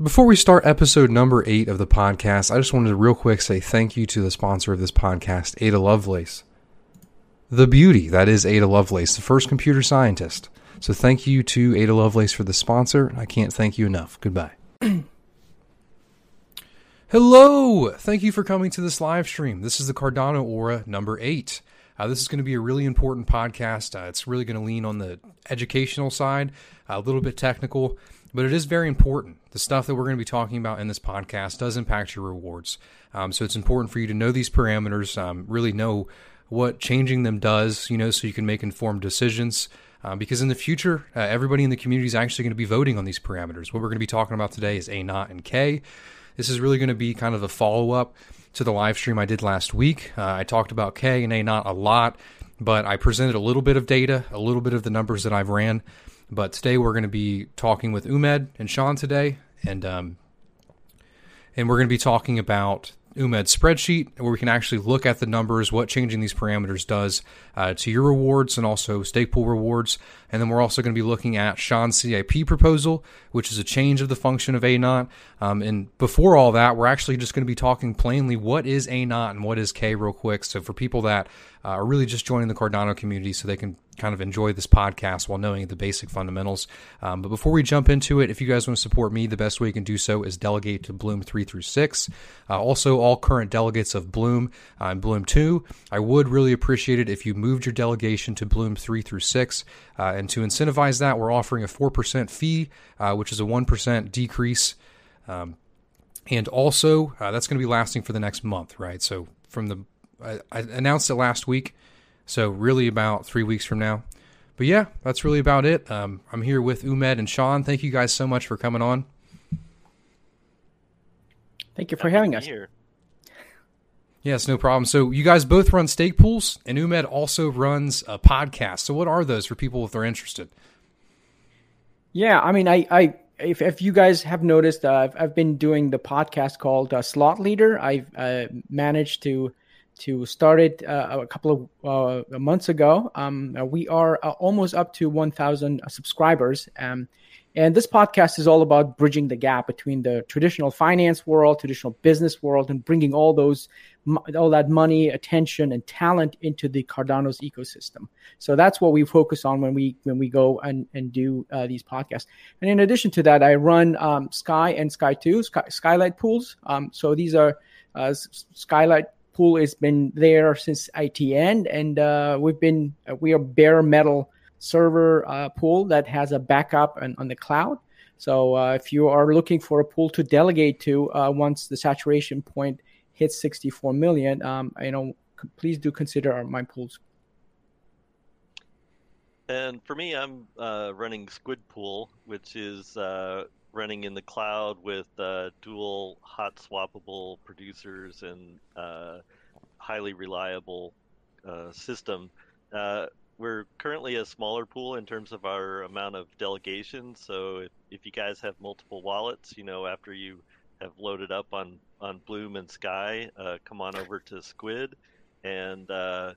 Before we start episode number eight of the podcast, I just wanted to real quick say thank you to the sponsor of this podcast, Ada Lovelace. The beauty that is Ada Lovelace, the first computer scientist. So thank you to Ada Lovelace for the sponsor. I can't thank you enough. Goodbye. Hello! Thank you for coming to this live stream. This is the Cardano Aura number eight. Uh, this is going to be a really important podcast. Uh, it's really going to lean on the educational side, a little bit technical, but it is very important. The stuff that we're going to be talking about in this podcast does impact your rewards. Um, so it's important for you to know these parameters, um, really know what changing them does, you know, so you can make informed decisions. Um, because in the future, uh, everybody in the community is actually going to be voting on these parameters. What we're going to be talking about today is A naught and K. This is really going to be kind of a follow up to the live stream I did last week. Uh, I talked about K and A naught a lot, but I presented a little bit of data, a little bit of the numbers that I've ran. But today we're going to be talking with Umed and Shawn today, and um, and we're going to be talking about Umed spreadsheet where we can actually look at the numbers, what changing these parameters does uh, to your rewards and also stake pool rewards. And then we're also going to be looking at Shawn's CIP proposal, which is a change of the function of A naught. Um, and before all that, we're actually just going to be talking plainly what is A naught and what is K real quick. So for people that uh, are really just joining the Cardano community so they can kind of enjoy this podcast while knowing the basic fundamentals. Um, but before we jump into it, if you guys want to support me, the best way you can do so is delegate to Bloom 3 through 6. Uh, also, all current delegates of Bloom uh, and Bloom 2, I would really appreciate it if you moved your delegation to Bloom 3 through 6. Uh, and to incentivize that, we're offering a 4% fee, uh, which is a 1% decrease. Um, and also, uh, that's going to be lasting for the next month, right? So from the I, I announced it last week, so really about three weeks from now. But yeah, that's really about it. Um, I'm here with Umed and Shawn. Thank you guys so much for coming on. Thank you for having us. Here. Yes, no problem. So you guys both run stake pools, and Umed also runs a podcast. So what are those for people if they're interested? Yeah, I mean, I, I if, if you guys have noticed, uh, I've, I've been doing the podcast called uh, Slot Leader. I've uh, managed to to start it uh, a couple of uh, months ago. Um, uh, we are almost up to 1,000 subscribers. Um, and this podcast is all about bridging the gap between the traditional finance world, traditional business world, and bringing all those, all that money, attention, and talent into the Cardano's ecosystem. So that's what we focus on when we when we go and and do uh, these podcasts. And in addition to that, I run um, Sky and Sky Two Sky, Skylight pools. Um, so these are uh, Skylight pool has been there since ITN, and uh, we've been uh, we are bare metal server uh, pool that has a backup on, on the cloud. So uh, if you are looking for a pool to delegate to uh, once the saturation point hits 64 million, um, you know, please do consider our, my pools. And for me, I'm uh, running Squid Pool, which is running in the cloud with uh, dual hot swappable producers and uh, highly reliable uh, system. Uh, we're currently a smaller pool in terms of our amount of delegation. So if, if you guys have multiple wallets, you know, after you have loaded up on, on Bloom and Sky, uh, come on over to Squid, and uh,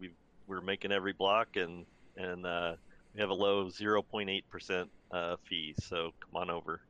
we we're making every block and and we have a low 0.8% uh, fee, so come on over.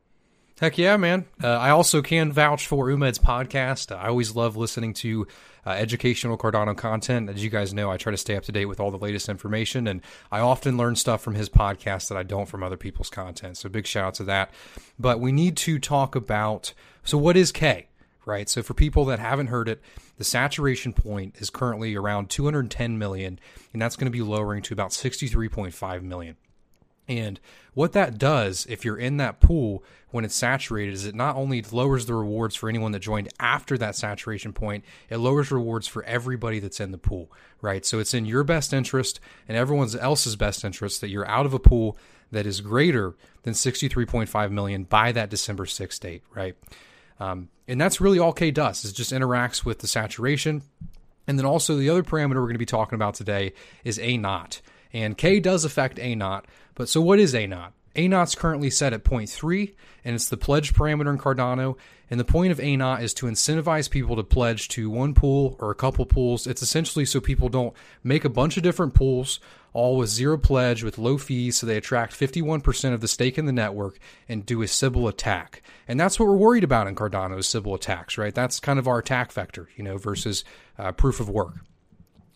Heck yeah, man. Uh, I also can vouch for Umed's podcast. I always love listening to uh, educational Cardano content. As you guys know, I try to stay up to date with all the latest information, and I often learn stuff from his podcast that I don't from other people's content. So big shout out to that. But we need to talk about so, what is K? Right. So, for people that haven't heard it, the saturation point is currently around 210 million, and that's going to be lowering to about 63.5 million. And what that does, if you're in that pool when it's saturated, is it not only lowers the rewards for anyone that joined after that saturation point, it lowers rewards for everybody that's in the pool, right? So it's in your best interest and everyone else's best interest that you're out of a pool that is greater than 63.5 million by that December 6th date, right? Um, and that's really all K does is just interacts with the saturation. And then also the other parameter we're going to be talking about today is A naught. And K does affect A naught, but so what is A naught? A naught's currently set at 0.3, and it's the pledge parameter in Cardano. And the point of A naught is to incentivize people to pledge to one pool or a couple pools. It's essentially so people don't make a bunch of different pools, all with zero pledge with low fees, so they attract 51% of the stake in the network and do a Sybil attack. And that's what we're worried about in Cardano is Sybil attacks, right? That's kind of our attack vector, you know, versus uh, proof of work.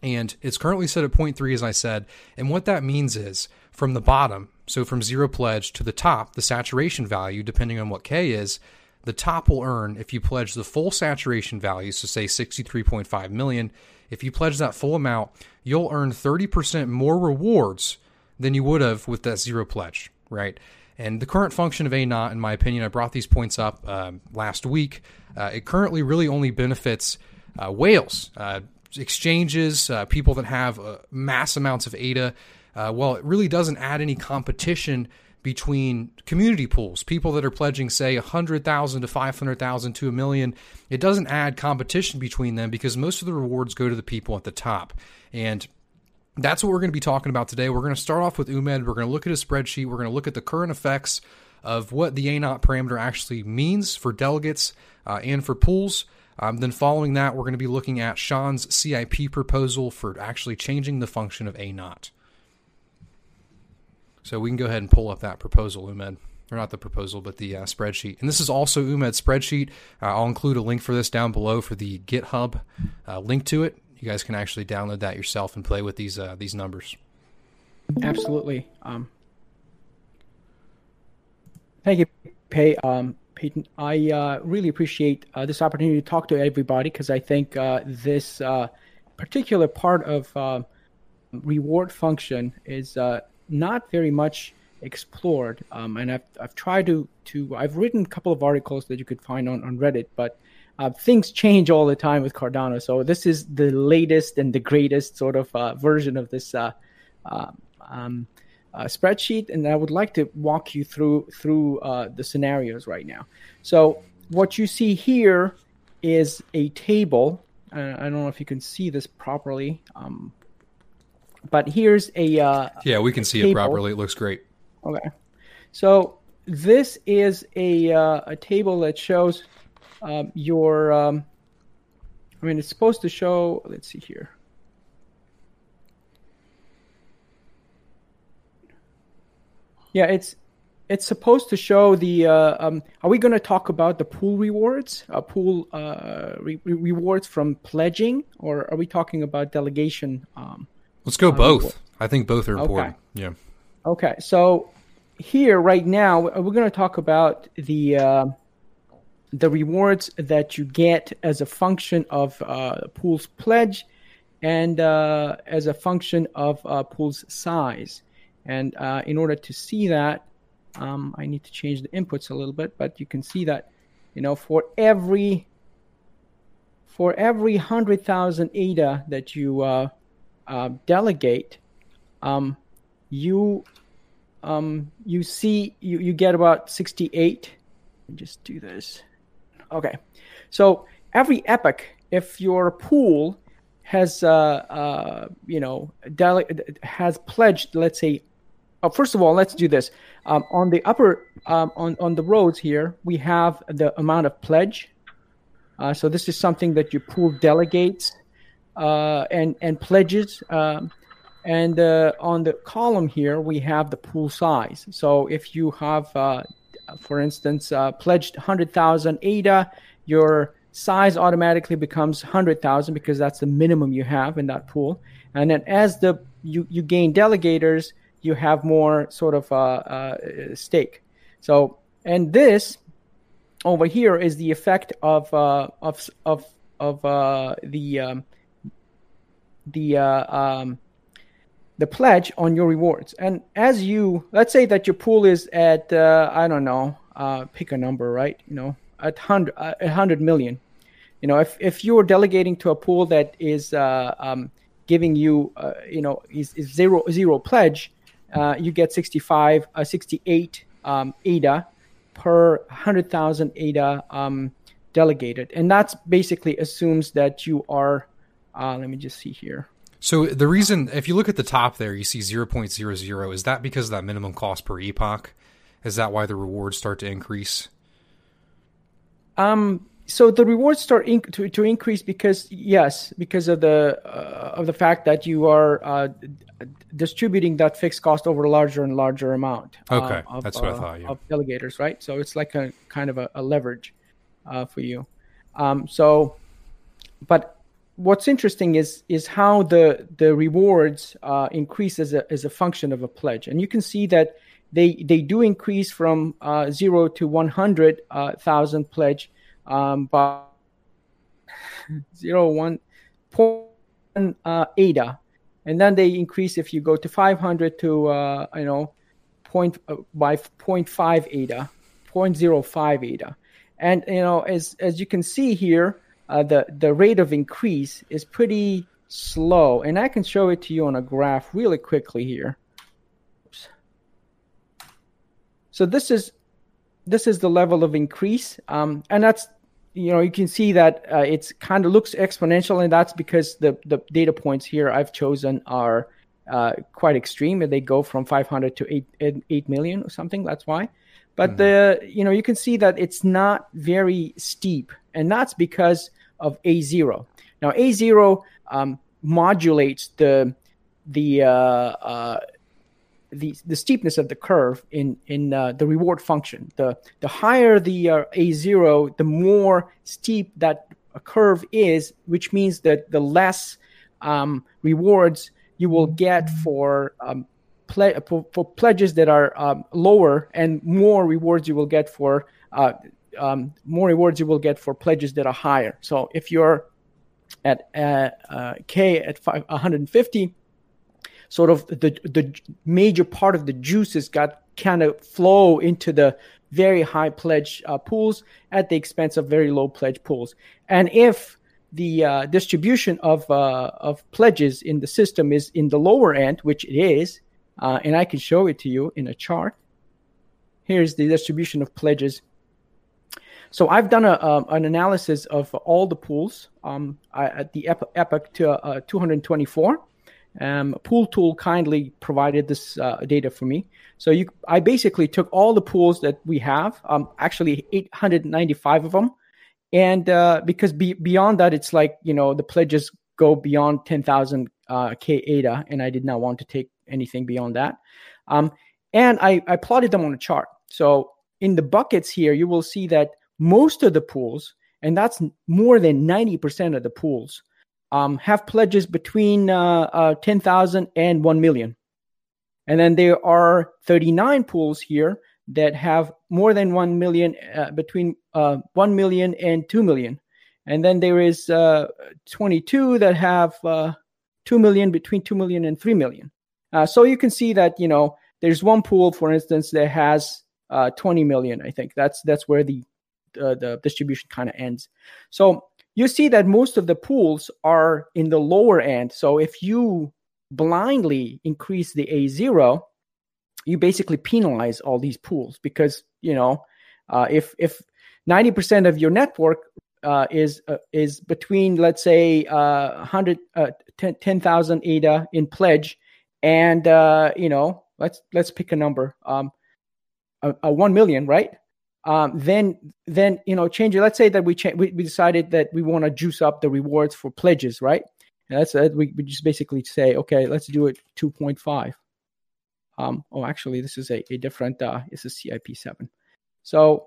And it's currently set at 0.3, as I said. And what that means is from the bottom, so from zero pledge to the top, the saturation value, depending on what K is, the top will earn if you pledge the full saturation value, so say 63.5 million. If you pledge that full amount, you'll earn 30% more rewards than you would have with that zero pledge, right? And the current function of a ANOT, in my opinion, I brought these points up uh, last week. Uh, it currently really only benefits uh, whales, uh, exchanges, uh, people that have uh, mass amounts of ADA. Well, it really doesn't add any competition between community pools, people that are pledging, say, 100,000 to 500,000 to a million. It doesn't add competition between them because most of the rewards go to the people at the top. And that's what we're going to be talking about today. We're going to start off with Umed. We're going to look at a spreadsheet. We're going to look at the current effects of what the A naught parameter actually means for delegates uh, and for pools. Um, then, following that, we're going to be looking at Shawn's CIP proposal for actually changing the function of A naught. So we can go ahead and pull up that proposal, Umed. Or not the proposal, but the uh, spreadsheet. And this is also Umed's spreadsheet. Uh, I'll include a link for this down below for the GitHub uh, link to it. You guys can actually download that yourself and play with these uh, these numbers. Absolutely. Um, thank you, Pey. Um, Peyton, I uh, really appreciate uh, this opportunity to talk to everybody because I think this particular part of reward function is not very much explored. Um, and I've, I've tried to, to, I've written a couple of articles that you could find on, on Reddit, but uh, things change all the time with Cardano. So this is the latest and the greatest sort of uh, version of this uh, uh um, uh, spreadsheet. And I would like to walk you through, through uh, the scenarios right now. So what you see here is a table. I don't know if you can see this properly. Um, but here's a uh, yeah, we can see table. it properly. It looks great. Okay, so this is a uh, a table that shows um, your. Um, I mean, it's supposed to show. Let's see here. Yeah, it's it's supposed to show the. Uh, um, are we going to talk about the pool rewards? Uh, pool uh, re- rewards from pledging, or are we talking about delegation? Um, Let's go both. I think both are important. Okay. Yeah. Okay. So here right now we're going to talk about the uh, the rewards that you get as a function of uh, pool's pledge and uh, as a function of uh, pool's size. And uh, in order to see that, um, I need to change the inputs a little bit, but you can see that, you know, for every for every hundred thousand ADA that you uh, delegate, um, you um, you see you, you get about 68. Just do this. Okay. So every epoch, if your pool has uh, uh, you know dele- has pledged, let's say, uh, first of all, let's do this. Um, on the upper um, on on the roads here, we have the amount of pledge. Uh, so this is something that your pool delegates and and pledges. Um, and uh, on the column here, we have the pool size. So if you have, uh, for instance, uh, pledged 100,000 ADA, your size automatically becomes 100,000 because that's the minimum you have in that pool. And then as the you, you gain delegators, you have more sort of uh, uh, stake. So and this over here is the effect of uh, of of of the um, the uh, um, the pledge on your rewards. And as you let's say that your pool is at uh, I don't know, uh, pick a number, right? You know, at hundred uh, hundred million. You know, if if you're delegating to a pool that is uh, um, giving you uh, you know is, is zero zero pledge, uh, you get 65 uh, 68 um, ADA per 100,000 ADA um, delegated, and that's basically assumes that you are uh, let me just see here. So the reason, if you look at the top there, you see 0.00. Is that because of that minimum cost per epoch? Is that why the rewards start to increase? Um, so the rewards start in, to, to increase because yes, because of the uh, of the fact that you are uh, distributing that fixed cost over a larger and larger amount. Uh, okay, of, that's what I thought. Yeah. Of delegators, right? So it's like a kind of a, a leverage uh, for you. Um, so, but what's interesting is is how the the rewards uh, increase as a as a function of a pledge, and you can see that they they do increase from uh, zero to one hundred thousand pledge um, by zero one point uh, ADA, and then they increase if you go to 500 to uh, you know point uh, by 0.5 ADA, 0.05 ADA, and you know as as you can see here, uh, the the rate of increase is pretty slow, and I can show it to you on a graph really quickly here. Oops. So this is this is the level of increase, um, and that's you know you can see that uh, it's kind of looks exponential, and that's because the the data points here I've chosen are uh, quite extreme, and they go from 500 to 8, 8 million or something. That's why. But mm-hmm. the you know you can see that it's not very steep, and that's because of A zero. Now A zero um, modulates the the uh, uh the the steepness of the curve in in uh, the reward function. The the higher the uh, a zero, the more steep that curve is, which means that the less um, rewards you will get for um, ple- for, for, pledges that are um, lower, and more rewards you will get for uh, um, more rewards you will get for pledges that are higher. So if you're at uh, uh, K at 150 sort of the the major part of the juices got kind of flow into the very high pledge uh, pools at the expense of very low pledge pools. And if the uh, distribution of uh, of pledges in the system is in the lower end, which it is, uh, and I can show it to you in a chart. Here's the distribution of pledges. So I've done a, um, an analysis of all the pools um, at the epoch to uh, 224 um, Pool Tool kindly provided this uh, data for me. So you, I basically took all the pools that we have, um, actually 895 of them, and uh, because be, beyond that, it's like you know the pledges go beyond 10,000 uh, K ADA, and I did not want to take anything beyond that. Um, and I, I plotted them on a chart. So in the buckets here, you will see that most of the pools, and that's more than 90% of the pools, um, have pledges between uh, uh, 10,000 and 1 million. And then there are 39 pools here that have more than 1 million, uh, between uh, 1 million and 2 million. And then there is uh, 22 that have uh, 2 million, between 2 million and 3 million. So you can see that, you know, there's one pool, for instance, that has 20 million, I think. That's, that's where the, the distribution kind of ends. So you see that most of the pools are in the lower end. So if you blindly increase the A0, you basically penalize all these pools because, you know, uh, if if 90% of your network uh, is uh, is between let's say uh, 100 uh, 10,000 ADA in pledge and uh, you know let's let's pick a number um a, a 1 million right um, then then you know change it. Let's say that we cha- we, we decided that we want to juice up the rewards for pledges, right? And that's uh, we, we just basically say, okay, let's do it 2.5. Um, oh, actually, this is a, a different. Uh, this is CIP seven. So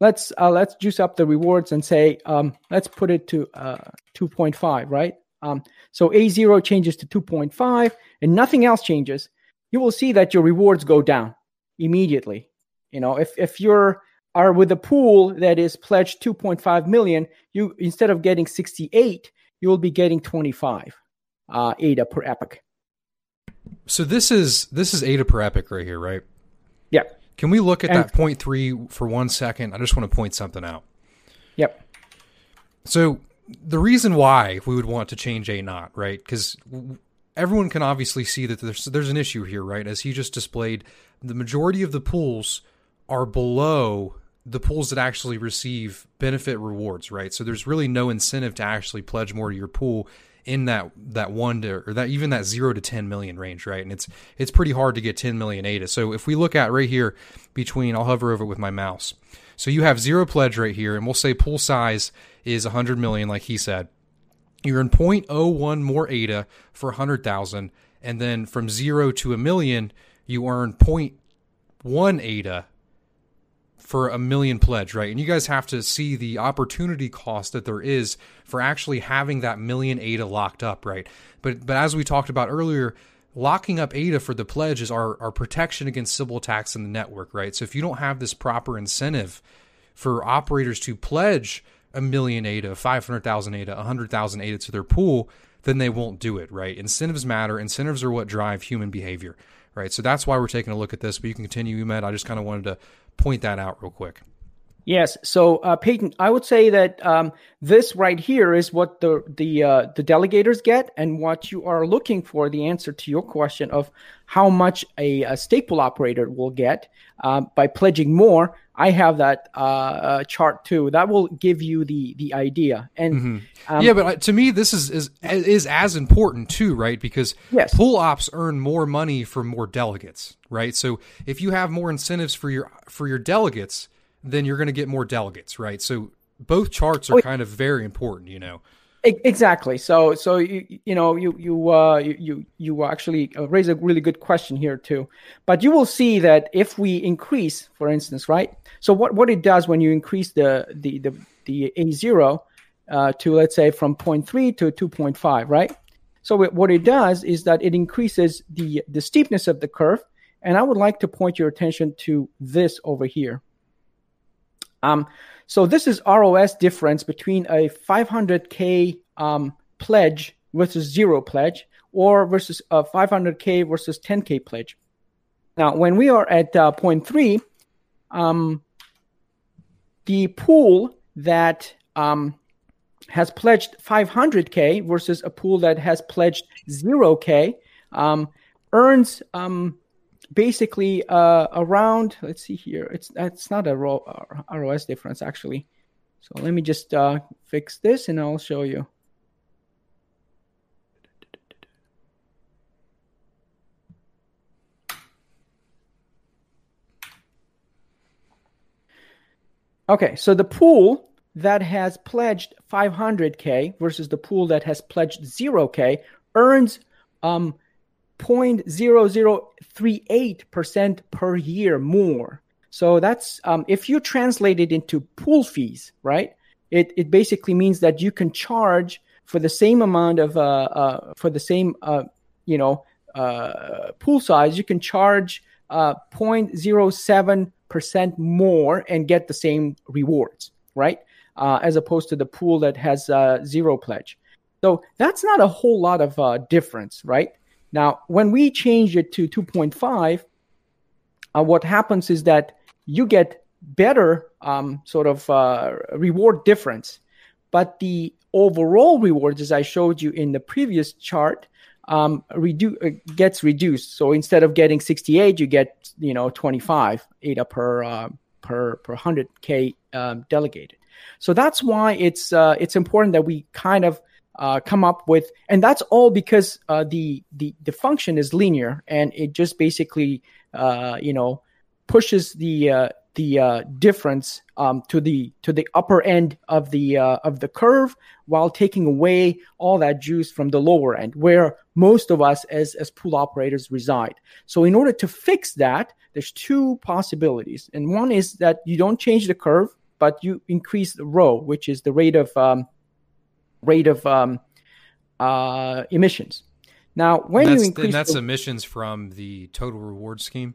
let's uh, let's juice up the rewards and say um, let's put it to uh, 2.5, right? Um, so A0 changes to 2.5 and nothing else changes. You will see that your rewards go down immediately. You know, if if you're are with a pool that is pledged 2.5 million, you instead of getting 68, you will be getting 25 uh, ADA per epoch. So this is this is ADA per epoch right here, right? Yeah. Can we look at and, that point three for one second? I just want to point something out. Yep. So the reason why we would want to change a naught, right? Because everyone can obviously see that there's there's an issue here, right? As he just displayed, the majority of the pools are below the pools that actually receive benefit rewards, right? So there's really no incentive to actually pledge more to your pool in that that one to or that even that zero to 10 million range, right? And it's it's pretty hard to get 10 million ADA. So if we look at right here between, I'll hover over it with my mouse. So you have zero pledge right here, and we'll say pool size is a 100 million, like he said. You're in 0.01 more ADA for a 100,000, and then from zero to a million, you earn 0.1 ADA for a million pledge, right? And you guys have to see the opportunity cost that there is for actually having that million ADA locked up, right? But but as we talked about earlier, locking up ADA for the pledge is our, our protection against Sybil attacks in the network, right? So if you don't have this proper incentive for operators to pledge a million ADA, 500,000 ADA, 100,000 ADA to their pool, then they won't do it, right? Incentives matter. Incentives are what drive human behavior, right? So that's why we're taking a look at this. But you can continue, Umed. I just kind of wanted to point that out real quick. Yes. So, uh, Peyton, I would say that um, this right here is what the the uh, the delegators get, and what you are looking for the answer to your question of how much a, a stake pool operator will get uh, by pledging more. I have that uh, uh, chart too. That will give you the the idea. And mm-hmm. um, yeah, but uh, to me, this is is is as important too, right? Because yes. pool ops earn more money for more delegates, right? So if you have more incentives for your for your delegates then you're going to get more delegates, right? So both charts are kind of very important, you know. Exactly. So, so you, you know, you you uh, you you actually uh, raise a really good question here too. But you will see that if we increase, for instance, right? So what what it does when you increase the the the, the a zero uh, to let's say from 0.3 to 2.5, right? So what it does is that it increases the the steepness of the curve. And I would like to point your attention to this over here. Um, so this is ROS difference between a 500k um, pledge versus zero pledge, or versus a 500k versus 10k pledge. Now, when we are at uh, point three, um, the pool that um, has pledged 500k versus a pool that has pledged 0k um, earns um, basically uh, around let's see here it's it's not a raw ROS difference actually. So let me just uh, fix this and I'll show you. Okay so the pool that has pledged 500k versus the pool that has pledged 0k earns um, 0.0038% per year more. So that's um, if you translate it into pool fees, right? It, it basically means that you can charge for the same amount of uh, uh, for the same uh, you know uh, pool size, you can charge uh, 0.07 percent more and get the same rewards, right? Uh, as opposed to the pool that has zero pledge. So that's not a whole lot of difference, right? Now, when we change it to 2.5, uh, what happens is that you get better um, sort of uh, reward difference, but the overall rewards, as I showed you in the previous chart, um, redu- uh, gets reduced. So instead of getting 68, you get you know 25 ADA per uh, per per 100k um, delegated. So that's why it's uh, it's important that we kind of uh, come up with, and that's all because uh, the the the function is linear and it just basically uh, you know pushes the uh, the uh, difference um, to the to the upper end of the of the curve while taking away all that juice from the lower end where most of us as as pool operators reside. So in order to fix that, there's two possibilities, and one is that you don't change the curve, but you increase the rho, which is the rate of um, rate of um, uh, emissions. Now, when that's, you increase, that's the, emissions from the total reward scheme.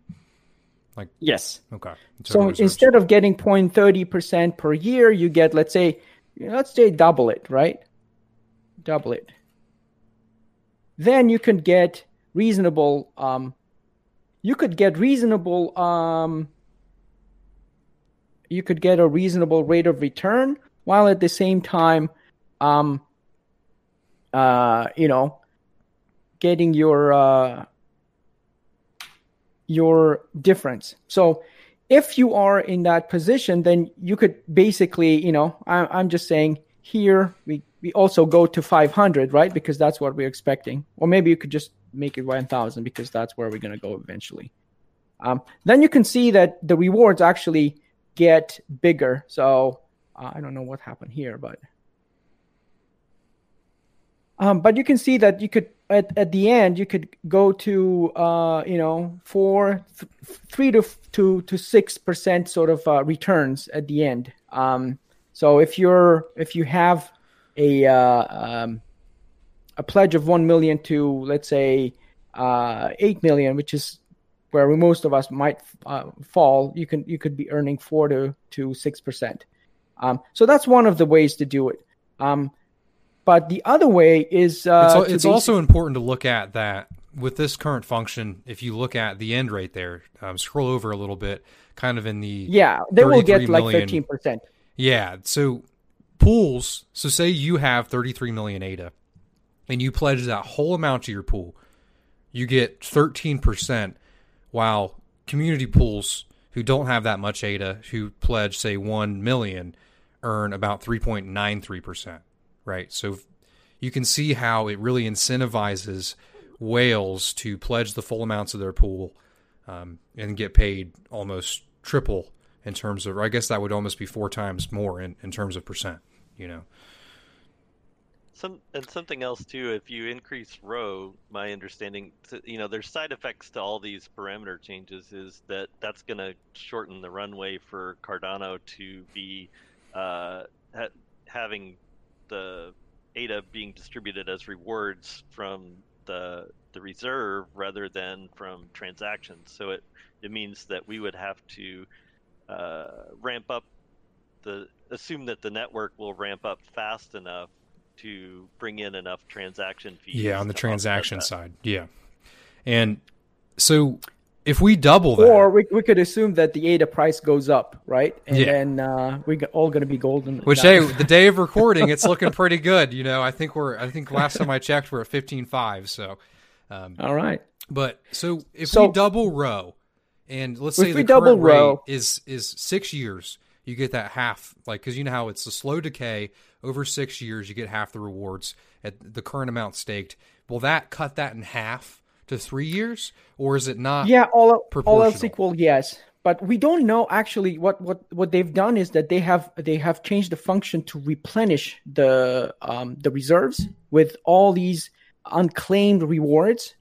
Like yes, okay. So reserves. instead of getting 0.30 percent per year, you get let's say let's say double it, right? Double it. Then you can get reasonable. Um, you could get reasonable. Um, you could get a reasonable rate of return while at the same time um, uh, you know, getting your uh, your difference. So if you are in that position, then you could basically, you know, I, I'm just saying here we we also go to 500, right? Because that's what we're expecting. Or maybe you could just make it 1,000 because that's where we're going to go eventually. Um, then you can see that the rewards actually get bigger. So uh, I don't know what happened here, but um, but you can see that you could at, at the end you could go to uh, you know four, th- three to to to six percent sort of uh, returns at the end. Um, so if you're if you have a uh, um, a pledge of one million to let's say uh, eight million, which is where most of us might uh, fall, you can you could be earning four to to six percent. Um, so that's one of the ways to do it. Um, but the other way is uh, it's, it's also important to look at that with this current function. If you look at the end right there, um, scroll over a little bit, kind of in the yeah, they will get like thirteen percent. Yeah, so pools. So say you have thirty three million ADA, and you pledge that whole amount to your pool, you get thirteen percent while community pools who don't have that much ADA, who pledge say 1 million, earn about 3.93%, right? So you can see how it really incentivizes whales to pledge the full amounts of their pool um, and get paid almost triple in terms of, I guess that would almost be four times more in, in terms of percent, you know? Some and something else too. If you increase rho, my understanding, you know, there's side effects to all these parameter changes. Is that that's going to shorten the runway for Cardano to be uh, ha- having the ADA being distributed as rewards from the the reserve rather than from transactions. So it it means that we would have to uh, ramp up the assume that the network will ramp up fast enough to bring in enough transaction fees. Yeah, on the transaction side. Yeah. And so if we double that, or we, we could assume that the ADA price goes up, right? And yeah. then uh, we're all going to be golden. Which hey, the day of recording, it's looking pretty good. You know, I think we're. I think last time I checked, we're at fifteen five. So, um, all right. But so if so, we double rho, and let's say the double rho is is six years, you get that half, like because you know how it's a slow decay over six years, you get half the rewards at the current amount staked. Will that cut that in half to three years, or is it not? Yeah, all all else equal, yes. But we don't know actually what, what, what they've done is that they have they have changed the function to replenish the um, the reserves with all these unclaimed rewards.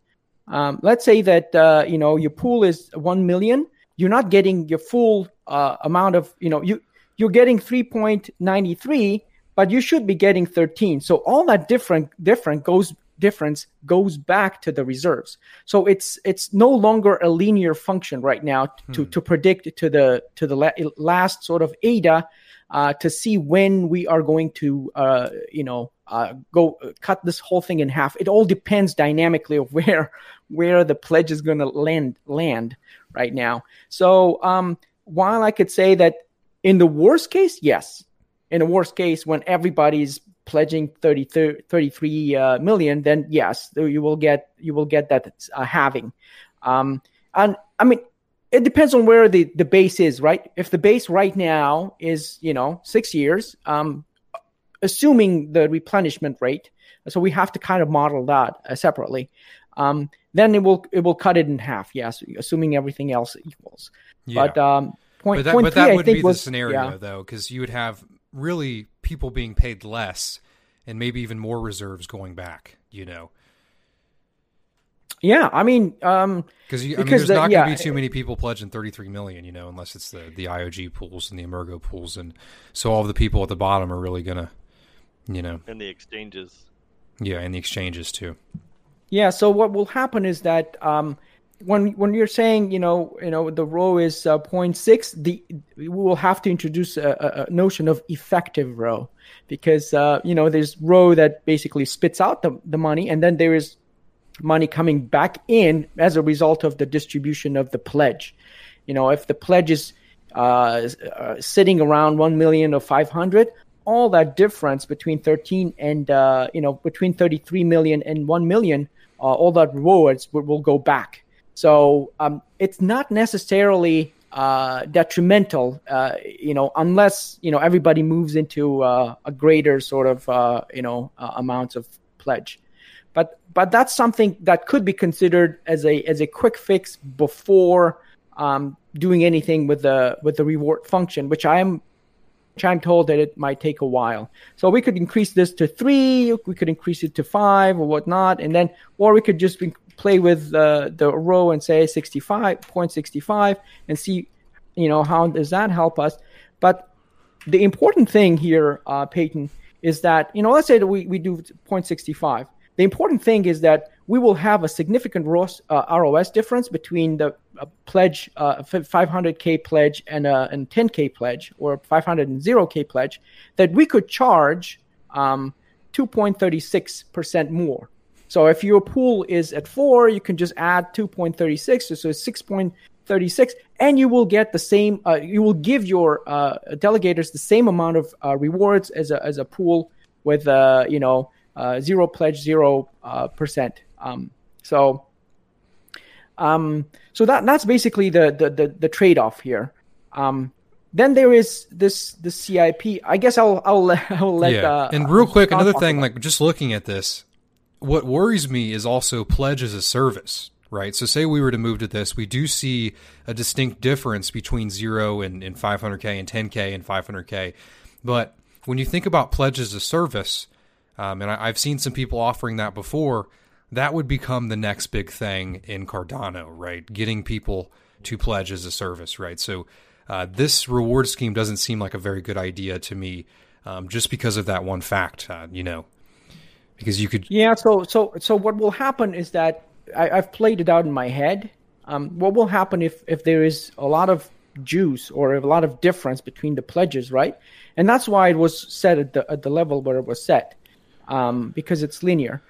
Um, let's say that uh, you know your pool is one million, you're not getting your full uh, amount of you know you you're getting 3.93 but you should be getting 13. So all that different different goes difference goes back to the reserves. So it's it's no longer a linear function right now to hmm. to predict to the to the la- last sort of ADA uh, to see when we are going to uh, you know uh, go cut this whole thing in half. It all depends dynamically of where where the pledge is going to land land right now. So um, while I could say that in the worst case, yes, in the worst case, when everybody's pledging 30, 33 uh, million, then yes, you will get you will get that uh, halving. Um, and I mean, it depends on where the, the base is, right? If the base right now is you know six years, um, assuming the replenishment rate, so we have to kind of model that uh, separately. Um, then it will it will cut it in half. Yes, assuming everything else equals. Yeah. But um, point, but that, point but three, that would I think be was, the scenario yeah. though, because you would have really people being paid less and maybe even more reserves going back, you know. Yeah, I mean, um, because I mean, there's the, not going to yeah, be too many people pledging 33 million, you know, unless it's the the IOG pools and the Emurgo pools, and so all of the people at the bottom are really going to, you know, and the exchanges. Yeah, and the exchanges too. Yeah. So what will happen is that um, when when you're saying you know you know the rho is uh, 0.6 the we will have to introduce a, a notion of effective rho. Because uh, you know there's rho that basically spits out the, the money and then there is money coming back in as a result of the distribution of the pledge. You know if the pledge is uh, uh sitting around 1 million or 500 all that difference between 13 and uh, you know between 33 million and 1 million uh, all that rewards will, will go back so um, it's not necessarily uh, detrimental, uh, you know, unless you know everybody moves into uh, a greater sort of uh, you know uh, amounts of pledge. But but that's something that could be considered as a as a quick fix before um, doing anything with the with the reward function, which I am which I'm told that it might take a while. So we could increase this to three, we could increase it to five or whatnot, and then or we could just play with uh, the rho and say 65.65 and see, you know, how does that help us? But the important thing here, uh, Peyton, is that you know, let's say that we, we do 0.65. The important thing is that we will have a significant ROS, uh, ROS difference between the uh, pledge, uh, 500k pledge and a and 10k pledge, or 500 and 0k pledge, that we could charge um, 2.36% more. So if your pool is at four, you can just add 2.36, so it's 6.36, and you will get the same. Uh, you will give your uh, delegators the same amount of uh, rewards as a as a pool with uh, you know uh, zero pledge, zero uh, percent. Um, so. Um, so that that's basically the the the, the trade off here. Um, then there is this the CIP. I guess I'll I'll I'll let. Yeah. Uh, and real quick, another thing, like just looking at this, what worries me is also pledge as a service, right? So, say we were to move to this, we do see a distinct difference between zero and, and 500k and 10k and 500k. But when you think about pledge as a service, um, and I, I've seen some people offering that before, that would become the next big thing in Cardano, right? Getting people to pledge as a service, right? So, uh, this reward scheme doesn't seem like a very good idea to me, um, just because of that one fact, uh, you know, because you could Yeah. So so so what will happen is that I, I've played it out in my head. Um, what will happen if if there is a lot of juice or a lot of difference between the pledges, right? And that's why it was set at the at the level where it was set, um, because it's linear.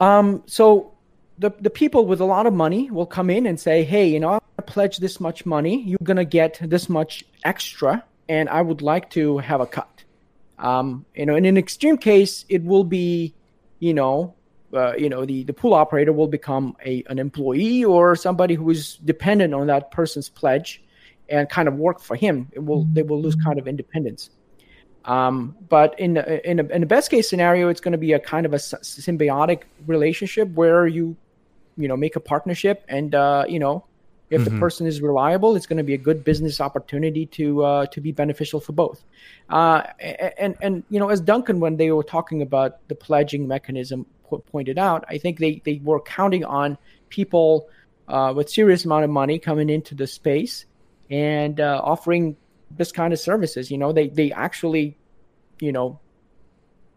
Um, so the the people with a lot of money will come in and say, "Hey, you know, I pledge this much money. You're gonna get this much extra, and I would like to have a cut." Um, you know, in an extreme case, it will be, you know, uh, you know, the, the pool operator will become a an employee or somebody who is dependent on that person's pledge, and kind of work for him. It will they will lose kind of independence. Um, but in in, a, in the best case scenario, it's going to be a kind of a symbiotic relationship where you, you know, make a partnership, and uh, you know, if the person is reliable, it's going to be a good business opportunity to uh, to be beneficial for both. Uh, and and you know, as Duncan, when they were talking about the pledging mechanism, po- pointed out, I think they they were counting on people uh, with serious amount of money coming into the space and uh, offering this kind of services. You know, they they actually, you know,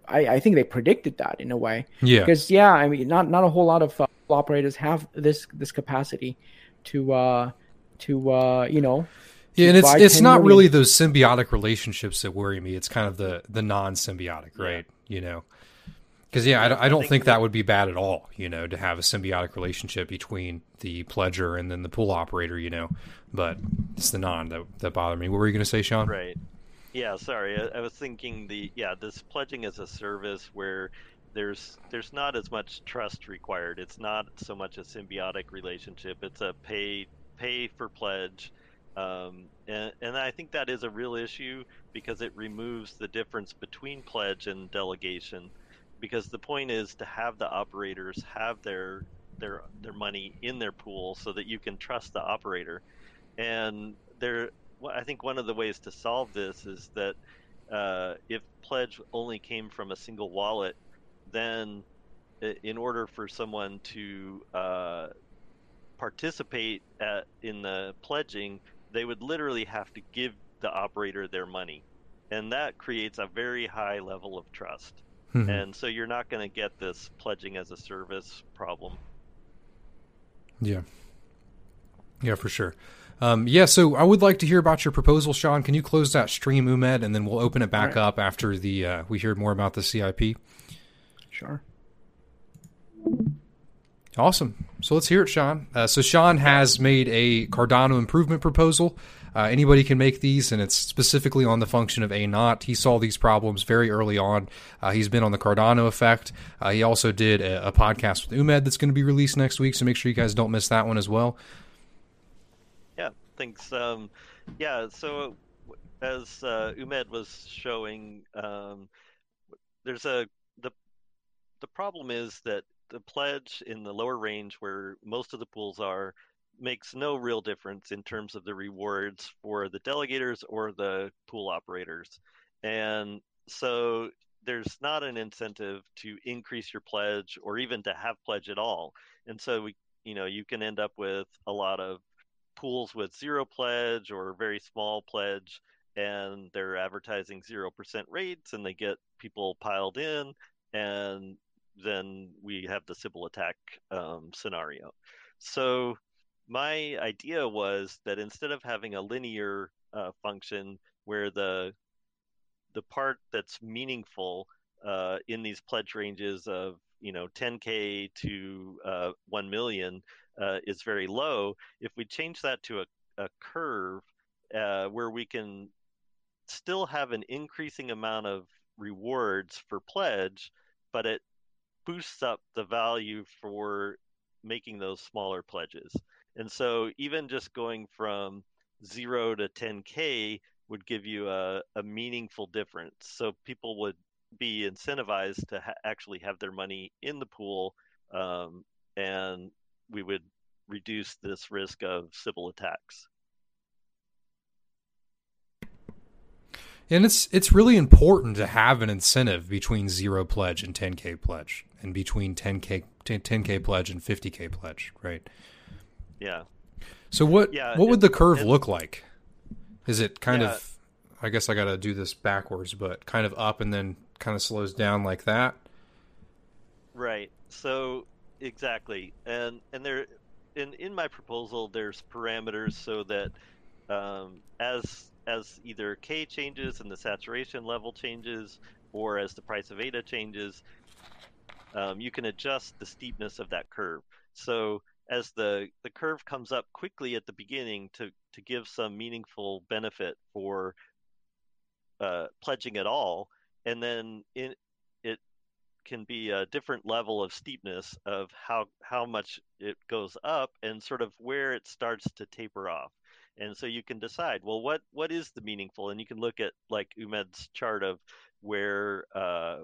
I, I think they predicted that in a way. Yeah. Because yeah, I mean, not not a whole lot of uh, operators have this this capacity to uh to uh you know. Yeah, and it's it's not million. really those symbiotic relationships that worry me. It's kind of the the non-symbiotic, right? You know, because yeah, I, don't- I don't think think that- that would be bad at all. You know, to have a symbiotic relationship between the pledger and then the pool operator. You know, but it's the non that that bother me. What were you going to say, Shawn? Right. Yeah, sorry. I, I was thinking the yeah, this pledging as a service where there's there's not as much trust required. It's not so much a symbiotic relationship. It's a pay pay for pledge. Um, and, and I think that is a real issue because it removes the difference between pledge and delegation. Because the point is to have the operators have their their their money in their pool so that you can trust the operator. And there, I think one of the ways to solve this is that uh, if pledge only came from a single wallet, then in order for someone to uh, participate at, in the pledging, they would literally have to give the operator their money, and that creates a very high level of trust. Mhm. And so you're not going to get this pledging as a service problem. Yeah. Yeah, for sure. Um, yeah, so I would like to hear about your proposal, Shawn. Can you close that stream, Umed, and then we'll open it back All right. up after the uh, we hear more about the CIP. Sure. Awesome. So let's hear it, Shawn. Uh, so Shawn has made a Cardano improvement proposal. Uh, anybody can make these, and it's specifically on the function of a naught. He saw these problems very early on. Uh, he's been on the Cardano effect. Uh, he also did a, a podcast with Umed that's going to be released next week, so make sure you guys don't miss that one as well. Yeah, thanks. Um, yeah, so as uh, Umed was showing, um, there's a the problem is that the pledge in the lower range, where most of the pools are, makes no real difference in terms of the rewards for the delegators or the pool operators, and so there's not an incentive to increase your pledge or even to have pledge at all. And so we, you know, you can end up with a lot of pools with zero pledge or very small pledge and they're advertising 0% rates and they get people piled in and then we have the Sybil attack um, scenario. So my idea was that instead of having a linear uh, function where the the part that's meaningful uh, in these pledge ranges of you know 10k to uh, 1 million uh, is very low. If we change that to a, a curve uh, where we can still have an increasing amount of rewards for pledge, but it boosts up the value for making those smaller pledges. And so even just going from zero to 10K would give you a, a meaningful difference. So people would be incentivized to ha- actually have their money in the pool, um, and we would reduce this risk of Sybil attacks. And it's it's really important to have an incentive between zero pledge and 10k pledge, and between 10k 10k pledge and 50k pledge, right? Yeah. So what Yeah, what would the curve look like? Is it kind Yeah. of I guess I got to do this backwards, but kind of up and then kind of slows down like that? Right. So exactly, and and there, in in my proposal, there's parameters so that um, as as either k changes and the saturation level changes, or as the price of ADA changes, um, you can adjust the steepness of that curve. So as the the curve comes up quickly at the beginning to to give some meaningful benefit for uh, pledging at all, and then in it can be a different level of steepness of how how much it goes up and sort of where it starts to taper off and so you can decide well what what is the meaningful? And you can look at like umed's chart of where uh,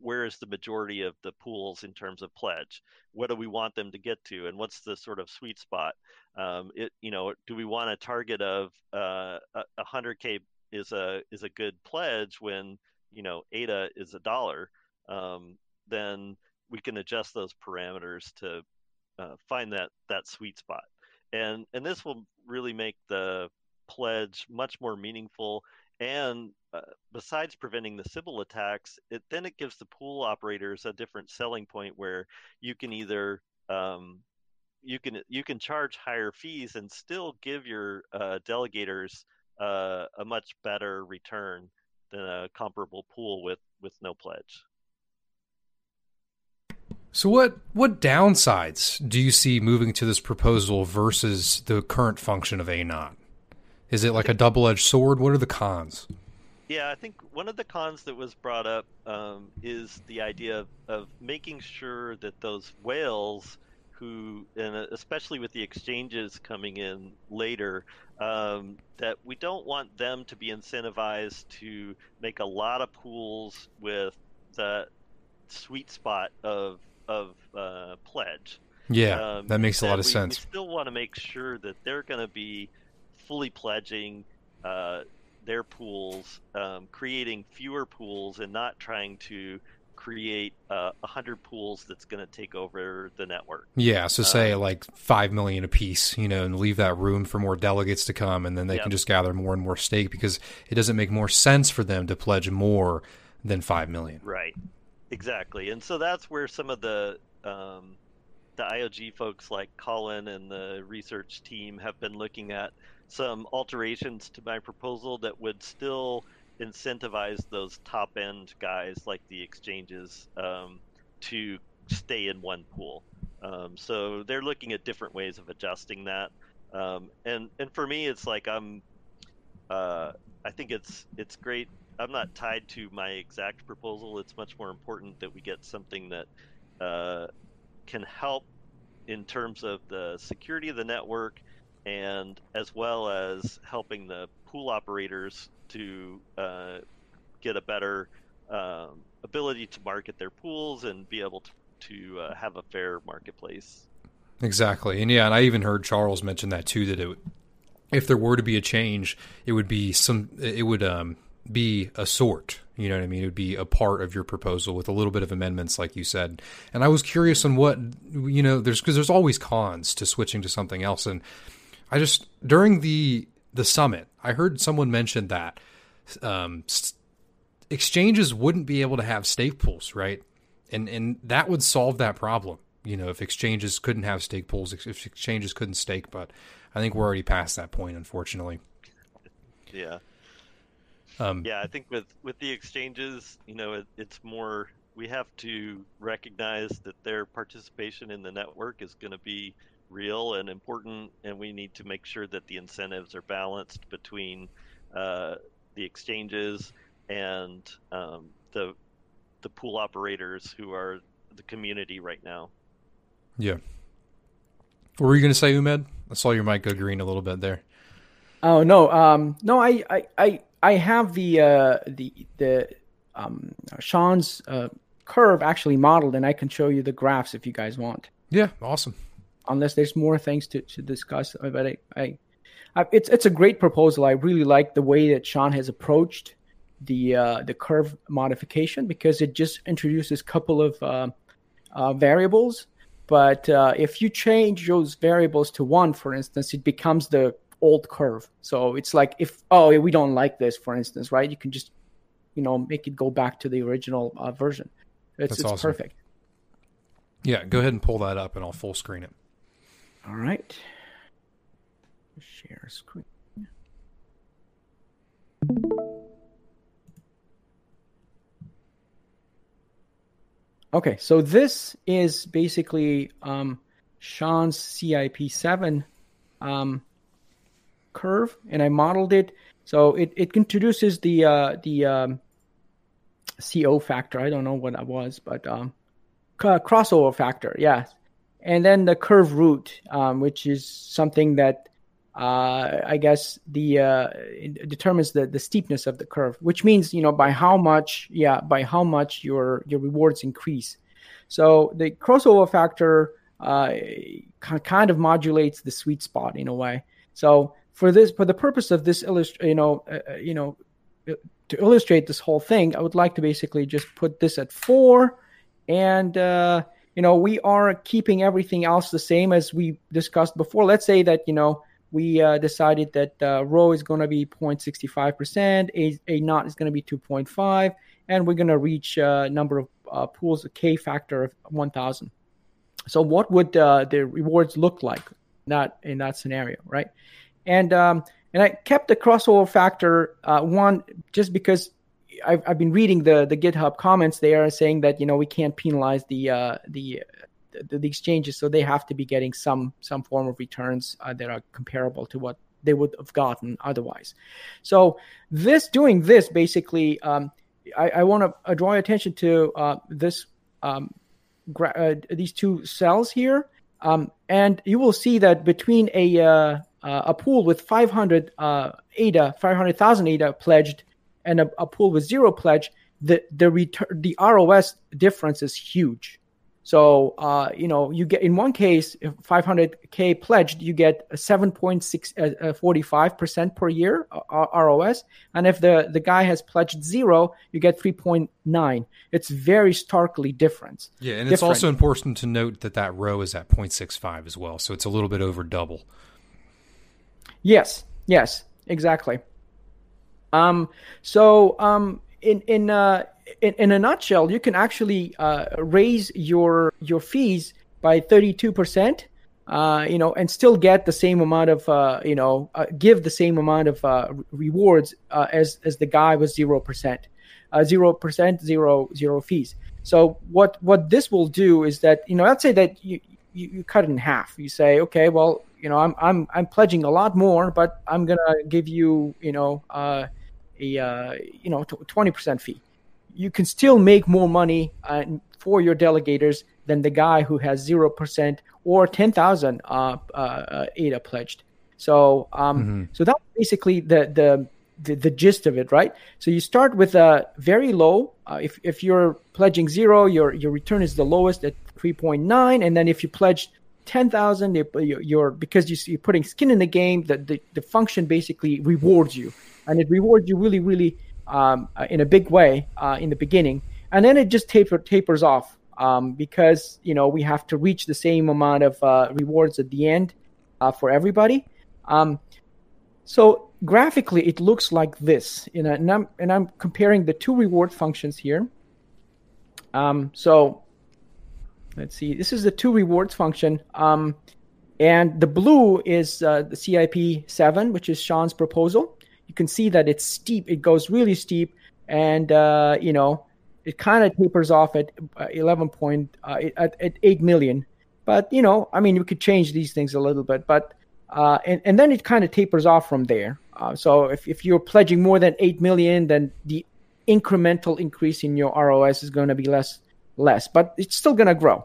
where is the majority of the pools in terms of pledge? What do we want them to get to? And what's the sort of sweet spot? Um, it you know do we want a target of uh, a a 100k is a is a good pledge when you know ada is a dollar? Um, then we can adjust those parameters to uh, find that that sweet spot. And and this will really make the pledge much more meaningful and uh, besides preventing the Sybil attacks, it then it gives the pool operators a different selling point where you can either um, you can you can charge higher fees and still give your uh, delegators uh, a much better return than a comparable pool with with no pledge. So what what downsides do you see moving to this proposal versus the current function of A naught? Is it like a double edged sword? What are the cons? Yeah, I think one of the cons that was brought up um, is the idea of, of making sure that those whales, who, and especially with the exchanges coming in later, um, that we don't want them to be incentivized to make a lot of pools with the sweet spot of of uh, pledge. Yeah, Um, that makes a lot of we, sense. We still want to make sure that they're going to be fully pledging uh, their pools, um, creating fewer pools, and not trying to create uh, a hundred pools that's going to take over the network. Yeah, so say Um, like five million a piece, you know, and leave that room for more delegates to come, and then they Yep. can just gather more and more stake because it doesn't make more sense for them to pledge more than five million. Right. Exactly. And so that's where some of the um, the IOG folks like Colin and the research team have been looking at some alterations to my proposal that would still incentivize those top end guys like the exchanges um, to stay in one pool. Um, so they're looking at different ways of adjusting that. Um, and and for me, it's like I'm. Uh, I think it's it's great I'm not tied to my exact proposal. It's much more important that we get something that uh, can help in terms of the security of the network and as well as helping the pool operators to uh, get a better um, ability to market their pools and be able to, to uh, have a fair marketplace. Exactly, and yeah, and I even heard Charles mention that too. That it, if there were to be a change, it would be some. It would um, be a sort. You know what I mean? It would be a part of your proposal with a little bit of amendments, like you said. And I was curious on what you know. There's because there's always cons to switching to something else, and I just during the the summit, I heard someone mention that um, exchanges wouldn't be able to have stake pools, right? And and that would solve that problem. You know, if exchanges couldn't have stake pools, if exchanges couldn't stake, but I think we're already past that point, unfortunately. Yeah. Um, yeah, I think with with the exchanges, you know, it, it's more we have to recognize that their participation in the network is going to be real and important, and we need to make sure that the incentives are balanced between uh, the exchanges and um, the the pool operators who are the community right now. Yeah. What were you going to say, Umed? I saw your mic go green a little bit there. Oh no, um, no, I, I, I, I have the uh, the the um, Shawn's uh, curve actually modeled, and I can show you the graphs if you guys want. Yeah, awesome unless there's more things to, to discuss. Uh, but I, I, I, it's it's a great proposal. I really like the way that Shawn has approached the uh, the curve modification because it just introduces a couple of uh, uh, variables. But uh, if you change those variables to one, for instance, it becomes the old curve. So it's like if oh we don't like this, for instance, right? You can just you know make it go back to the original uh, version. It's, That's it's awesome. perfect. Yeah, go ahead and pull that up, and I'll full screen it. All right. Share screen. Okay, so this is basically um, Shawn's CIP7 um, curve, and I modeled it. So it, it introduces the uh, the um, CO factor. I don't know what that was, but um, crossover factor. Yeah, and then the curve root, um, which is something that uh, I guess the uh, determines the the steepness of the curve, which means you know by how much, yeah, by how much your your rewards increase. So the crossover factor uh, kind of modulates the sweet spot in a way. So for this, for the purpose of this, illust- you know, uh, uh, you know, uh, to illustrate this whole thing, I would like to basically just put this at four and you know, we are keeping everything else the same as we discussed before. Let's say that, you know, we uh, decided that uh, rho is going to be 0.65%, a, a naught is going to be 2.5, and we're going to reach a uh, number of uh, pools, a K factor of 1,000. So what would uh, the rewards look like not in that scenario, right? And um, and I kept the crossover factor uh, one just because I've, I've been reading the the GitHub comments there saying that you know we can't penalize the uh, the, the, the exchanges, so they have to be getting some some form of returns uh, that are comparable to what they would have gotten otherwise. So this doing this basically, um, I, I want to uh, draw attention to uh, this um, gra- uh, these two cells here, um, and you will see that between a uh, a pool with 500 ADA, 500,000 ADA pledged and a, a pool with zero pledge, the the return the ROS difference is huge. So uh, you know you get in one case 500k pledged, you get 7.645 uh, uh, percent per year uh, ROS, and if the the guy has pledged zero, you get 3.9. It's very starkly different. Yeah, and different. it's also important to note that that rho is at 0.65 as well, so it's a little bit over double. Yes, yes, exactly. Um, so um, in in, uh, in, in a nutshell, you can actually uh, raise your your fees by thirty two percent. Uh, you know, and still get the same amount of, uh, you know, uh, give the same amount of uh, rewards as as the guy with zero percent, zero percent, zero zero fees. So what what this will do is that you know, let's say that you, you, you cut in half. You say, okay, well, you know, I'm I'm I'm pledging a lot more, but I'm gonna give you, you know, uh, a uh, you know twenty percent fee. You can still make more money uh, for your delegators than the guy who has zero percent or ten thousand uh, uh, ADA pledged. So um, mm-hmm. so that's basically the, the the the gist of it, right? So you start with a very low. Uh, if if you're pledging zero, your your return is the lowest at 3.9, and then if you pledge 10,000, you're because you, are putting skin in the game. The, the the function basically rewards you, and it rewards you really really um, uh, in a big way uh, in the beginning, and then it just taper, tapers off um, because you know we have to reach the same amount of uh, rewards at the end uh, for everybody. Um, so graphically, it looks like this. You know, and I'm, and I'm comparing the two reward functions here. Um, so let's see. This is the two rewards function. Um, and the blue is uh, the CIP seven, which is Shawn's proposal you can see that it's steep. It goes really steep, and uh, you know it kind of tapers off at uh, 11 point uh, at, at 8 million. But you know, I mean, we could change these things a little bit, but uh, and and then it kind of tapers off from there. Uh, so if if you're pledging more than 8 million, then the incremental increase in your ROS is going to be less less, but it's still going to grow.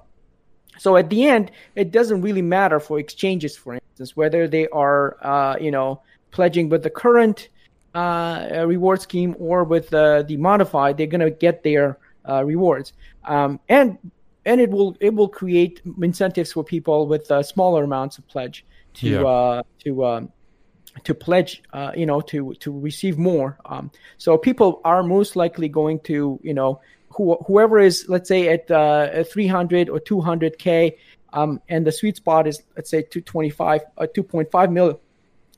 So at the end, it doesn't really matter for exchanges, for instance, whether they are, uh, you know, pledging with the current uh, reward scheme or with uh, the modified, they're going to get their uh, rewards. Um, and and it will it will create incentives for people with uh, smaller amounts of pledge to yeah. uh, to um, to pledge uh, you know to to receive more. Um, so people are most likely going to you know who, whoever is let's say at uh, 300 or 200k um, and the sweet spot is let's say 225 uh, 2.5 million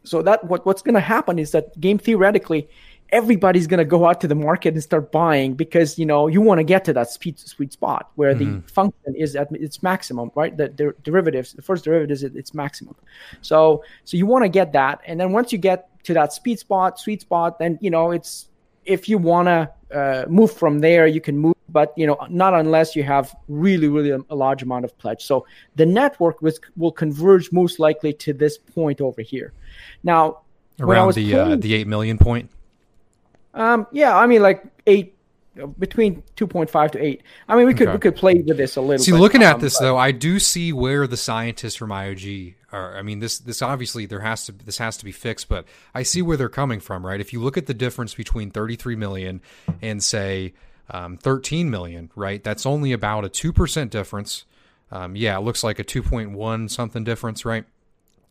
so that what, what's going to happen is that game theoretically, everybody's going to go out to the market and start buying because you know you want to get to that sweet sweet spot where mm-hmm. the function is at its maximum, right? The, the derivatives, the first derivative is at its maximum. So so you want to get that, and then once you get to that speed spot, sweet spot, then you know it's if you want to uh, move from there, you can move, but you know not unless you have really really a, a large amount of pledge. So the network was, will converge most likely to this point over here. Now, around the uh, playing, uh, the eight million point. Um, yeah, I mean like eight between 2.5 to 8 i mean we could okay. we could play with this a little see bit, looking um, at this though i do see where the scientists from iog are i mean this this obviously there has to this has to be fixed but i see where they're coming from right? If you look at the difference between 33 million and say um, 13 million right that's only about a 2% difference. Um, yeah it looks like a 2.1 something difference right?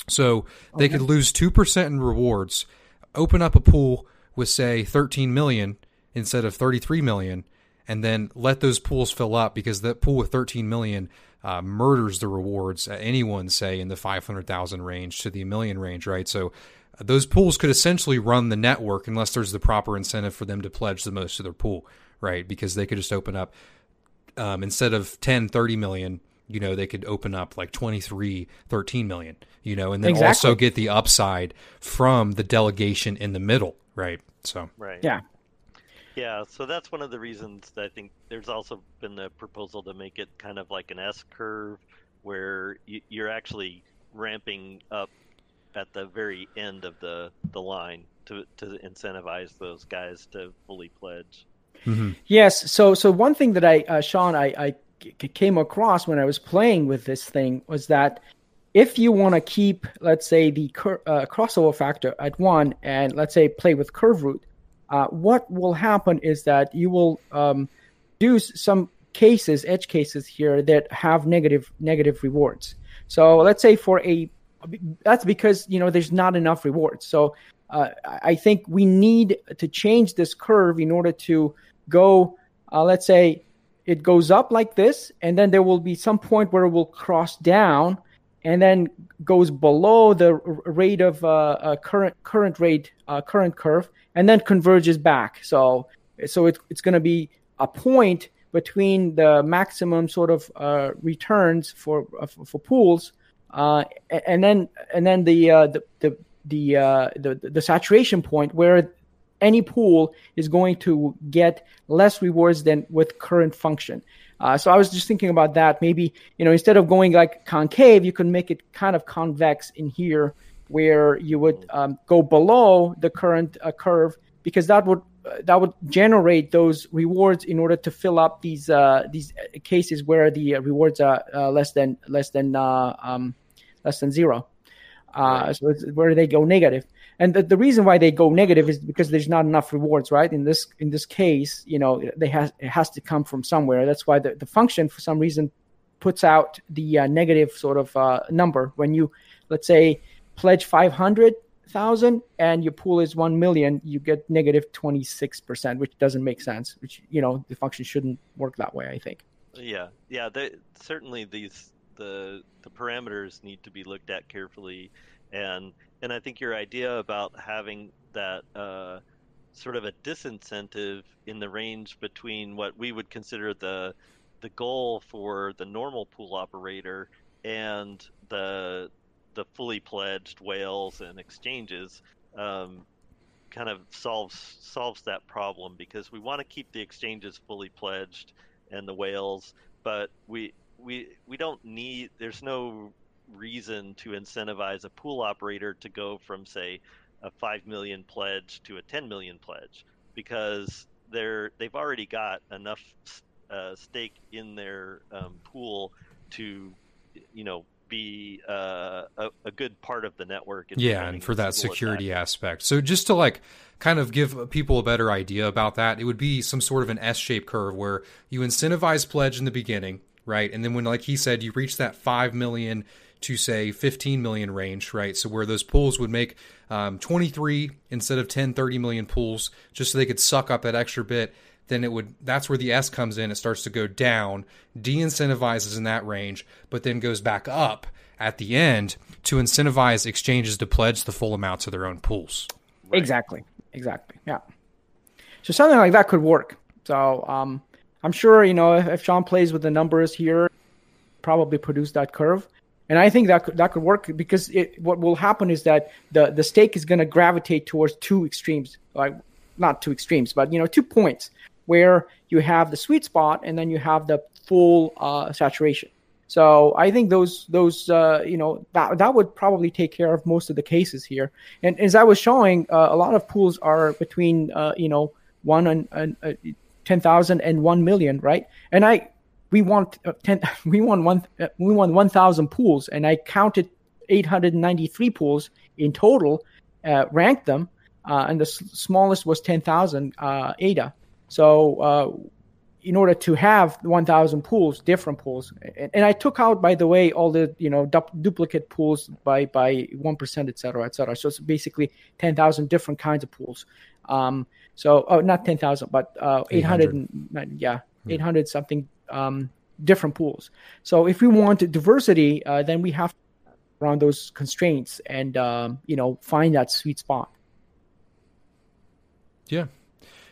So they okay. could lose 2% in rewards, open up a pool with say 13 million instead of 33 million and then let those pools fill up because that pool with 13 million uh, murders the rewards at anyone say in the 500,000 range to the million range, right? So uh, those pools could essentially run the network unless there's the proper incentive for them to pledge the most of their pool, right? Because they could just open up um, instead of 10, 30 million, you know, they could open up like 23, 13 million, you know, and then exactly. also get the upside from the delegation in the middle, right? So, right. Yeah. Yeah, so that's one of the reasons that I think there's also been the proposal to make it kind of like an S curve where you're actually ramping up at the very end of the, the line to, to incentivize those guys to fully pledge. Mm-hmm. Yes. So, so one thing that I, uh, Shawn, I, I came across when I was playing with this thing was that if you want to keep, let's say, the cur- uh, crossover factor at one, and let's say play with curve root, uh, what will happen is that you will um, do some cases, edge cases here that have negative negative rewards. So let's say for a that's because you know there's not enough rewards. So uh, I think we need to change this curve in order to go, uh, let's say, it goes up like this, and then there will be some point where it will cross down, and then goes below the rate of uh, uh, current current rate uh, current curve, and then converges back. So so it, it's going to be a point between the maximum sort of uh, returns for uh, for pools, uh, and then and then the the the the, the the saturation point where any pool is going to get less rewards than with current function. Uh, so I was just thinking about that. Maybe you know instead of going like concave, you could make it kind of convex in here, where you would um, go below the current uh, curve because that would uh, that would generate those rewards in order to fill up these uh, these uh, cases where the uh, rewards are less than less than um, less than zero. Uh, right. So where they go negative, and the, the reason why they go negative is because there's not enough rewards, right? In this in this case, you know, they has it has to come from somewhere. That's why the, the function, for some reason, puts out the uh, negative sort of uh, number when you, let's say, pledge five hundred thousand and your pool is one million, you get negative negative twenty six percent, which doesn't make sense. Which you know the function shouldn't work that way. I think. Yeah, yeah. They, certainly, these the the parameters need to be looked at carefully, and and I think your idea about having that uh, sort of a disincentive in the range between what we would consider the the goal for the normal pool operator and the the fully pledged whales and exchanges um, kind of solves solves that problem because we want to keep the exchanges fully pledged and the whales, but we we we don't need. There's no reason to incentivize a pool operator to go from say a five million pledge to a ten million pledge because they're they've already got enough uh, stake in their um, pool to you know be uh, a, a, good part of the network. yeah, and for that security attack. aspect. So just to like kind of give people a better idea about that, it would be some sort of an S-shaped curve where you incentivize pledge in the beginning, right, and then when, like he said, you reach that five million to say 15 million range, right? So where those pools would make um, 23 instead of 10, 30 million pools, just so they could suck up that extra bit then it would that's where the S comes in. It starts to go down, de-incentivizes in that range, but then goes back up at the end to incentivize exchanges to pledge the full amounts of their own pools. Right. Exactly. Exactly. Yeah. So something like that could work. So um, I'm sure you know if, if Shawn plays with the numbers here, probably produce that curve. And I think that could, that could work because it, what will happen is that the, the stake is going to gravitate towards two extremes, like not two extremes, but you know two points where you have the sweet spot and then you have the full uh, saturation. So I think those those uh, you know that that would probably take care of most of the cases here. And as I was showing, uh, a lot of pools are between uh, you know one and, and uh, ten thousand and one million, right? And I we want uh, ten we won one uh, we won one thousand pools, and I counted eight hundred ninety three pools in total, ranked them, and the s- smallest was ten thousand ADA. So uh, in order to have 1,000 pools, different pools, and, and, I took out, by the way, all the you know du- duplicate pools by by one percent, et cetera, et cetera. So it's basically 10,000 different kinds of pools. Um, so oh, not 10,000, but uh, 800, 800 yeah, hmm. 800 something um, different pools. So if we want diversity, uh, then we have around those constraints and um, you know find that sweet spot. Yeah,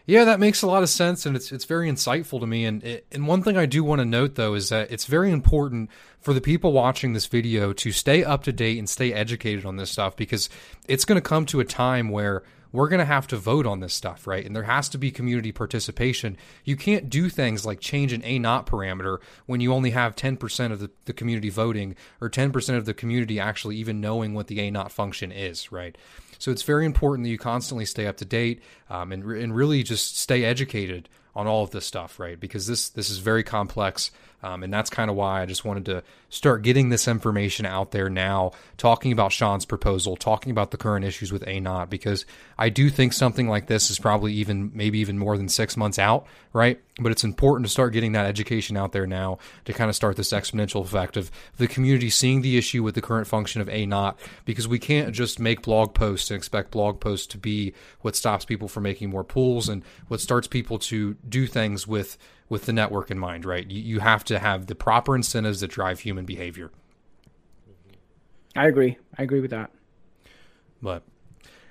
yeah, that makes a lot of sense, and it's it's very insightful to me. And it, and one thing I do want to note though is that it's very important for the people watching this video to stay up to date and stay educated on this stuff because it's going to come to a time where we're going to have to vote on this stuff, right? And there has to be community participation. You can't do things like change an A naught parameter when you only have 10% of the, the community voting or 10% of the community actually even knowing what the A naught function is, right? So it's very important that you constantly stay up to date um, and, and really just stay educated on all of this stuff, right? Because this this is very complex, um, and that's kind of why I just wanted to start getting this information out there now, talking about Shawn's proposal, talking about the current issues with A naught, because I do think something like this is probably even maybe even more than six months out, right? But it's important to start getting that education out there now to kind of start this exponential effect of the community seeing the issue with the current function of A naught, because we can't just make blog posts and expect blog posts to be what stops people from making more pools and what starts people to do things with with the network in mind, right? You, you have to have the proper incentives that drive human behavior. I agree. I agree with that. But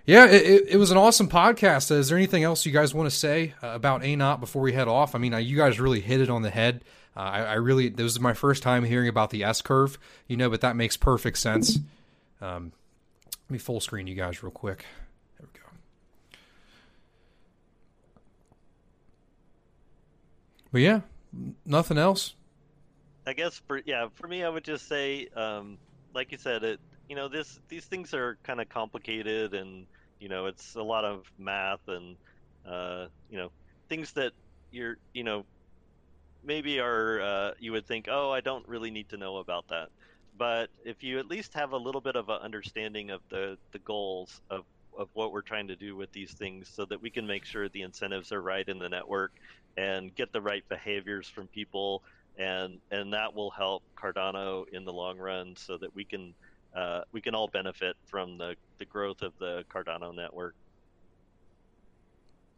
yeah, it, it was an awesome podcast. Is there anything else you guys want to say uh, about A naught before we head off? I mean, you guys really hit it on the head. Uh, I, I, really, this is my first time hearing about the S curve, you know, but that makes perfect sense. Um, let me full screen you guys real quick. But yeah, nothing else. I guess for yeah, for me, I would just say, um, like you said, it you know this these things are kind of complicated, and you know it's a lot of math and uh, you know things that you're you know maybe are uh, you would think, oh, I don't really need to know about that, but if you at least have a little bit of an understanding of the the goals of of what we're trying to do with these things so that we can make sure the incentives are right in the network and get the right behaviors from people and and that will help Cardano in the long run so that we can uh, we can all benefit from the, the growth of the Cardano network.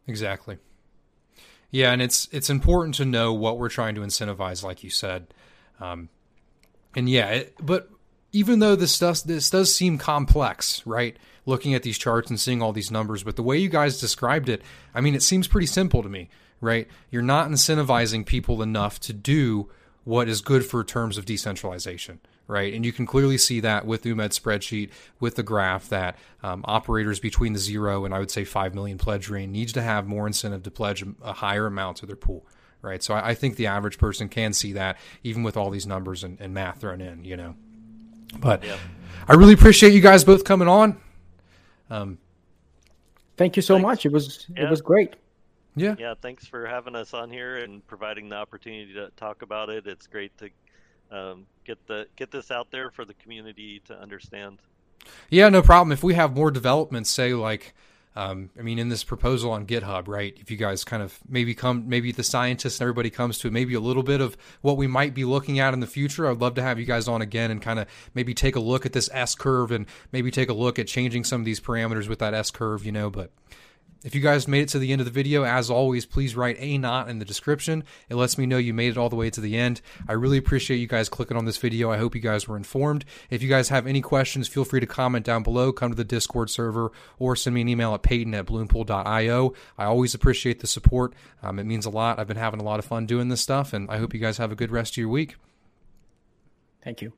Exactly. Yeah, and it's it's important to know what we're trying to incentivize, like you said. Um, and yeah, it, but even though this stuff this does seem complex, right? Looking at these charts and seeing all these numbers, but the way you guys described it, I mean, it seems pretty simple to me, right? You're not incentivizing people enough to do what is good for terms of decentralization, right? And you can clearly see that with Umed's spreadsheet, with the graph that um, operators between the zero and I would say five million pledge range needs to have more incentive to pledge a higher amount to their pool, right? So I, I think the average person can see that even with all these numbers and, and math thrown in, you know. But yeah. I really appreciate you guys both coming on. Um, Thank you so thanks. much. It was yeah. it was great. Yeah. Yeah. Thanks for having us on here and providing the opportunity to talk about it. It's great to um, get the get this out there for the community to understand. Yeah, no problem. If we have more developments, say like um, I mean, in this proposal on GitHub, right? If you guys kind of maybe come, maybe the scientists and everybody comes to maybe a little bit of what we might be looking at in the future. I'd love to have you guys on again and kind of maybe take a look at this S curve and maybe take a look at changing some of these parameters with that S curve, you know. But if you guys made it to the end of the video, as always, please write a naught in the description. It lets me know you made it all the way to the end. I really appreciate you guys clicking on this video. I hope you guys were informed. If you guys have any questions, feel free to comment down below, come to the Discord server, or send me an email at peyton at bloompool.io. I always appreciate the support. Um, it means a lot. I've been having a lot of fun doing this stuff, and I hope you guys have a good rest of your week. Thank you.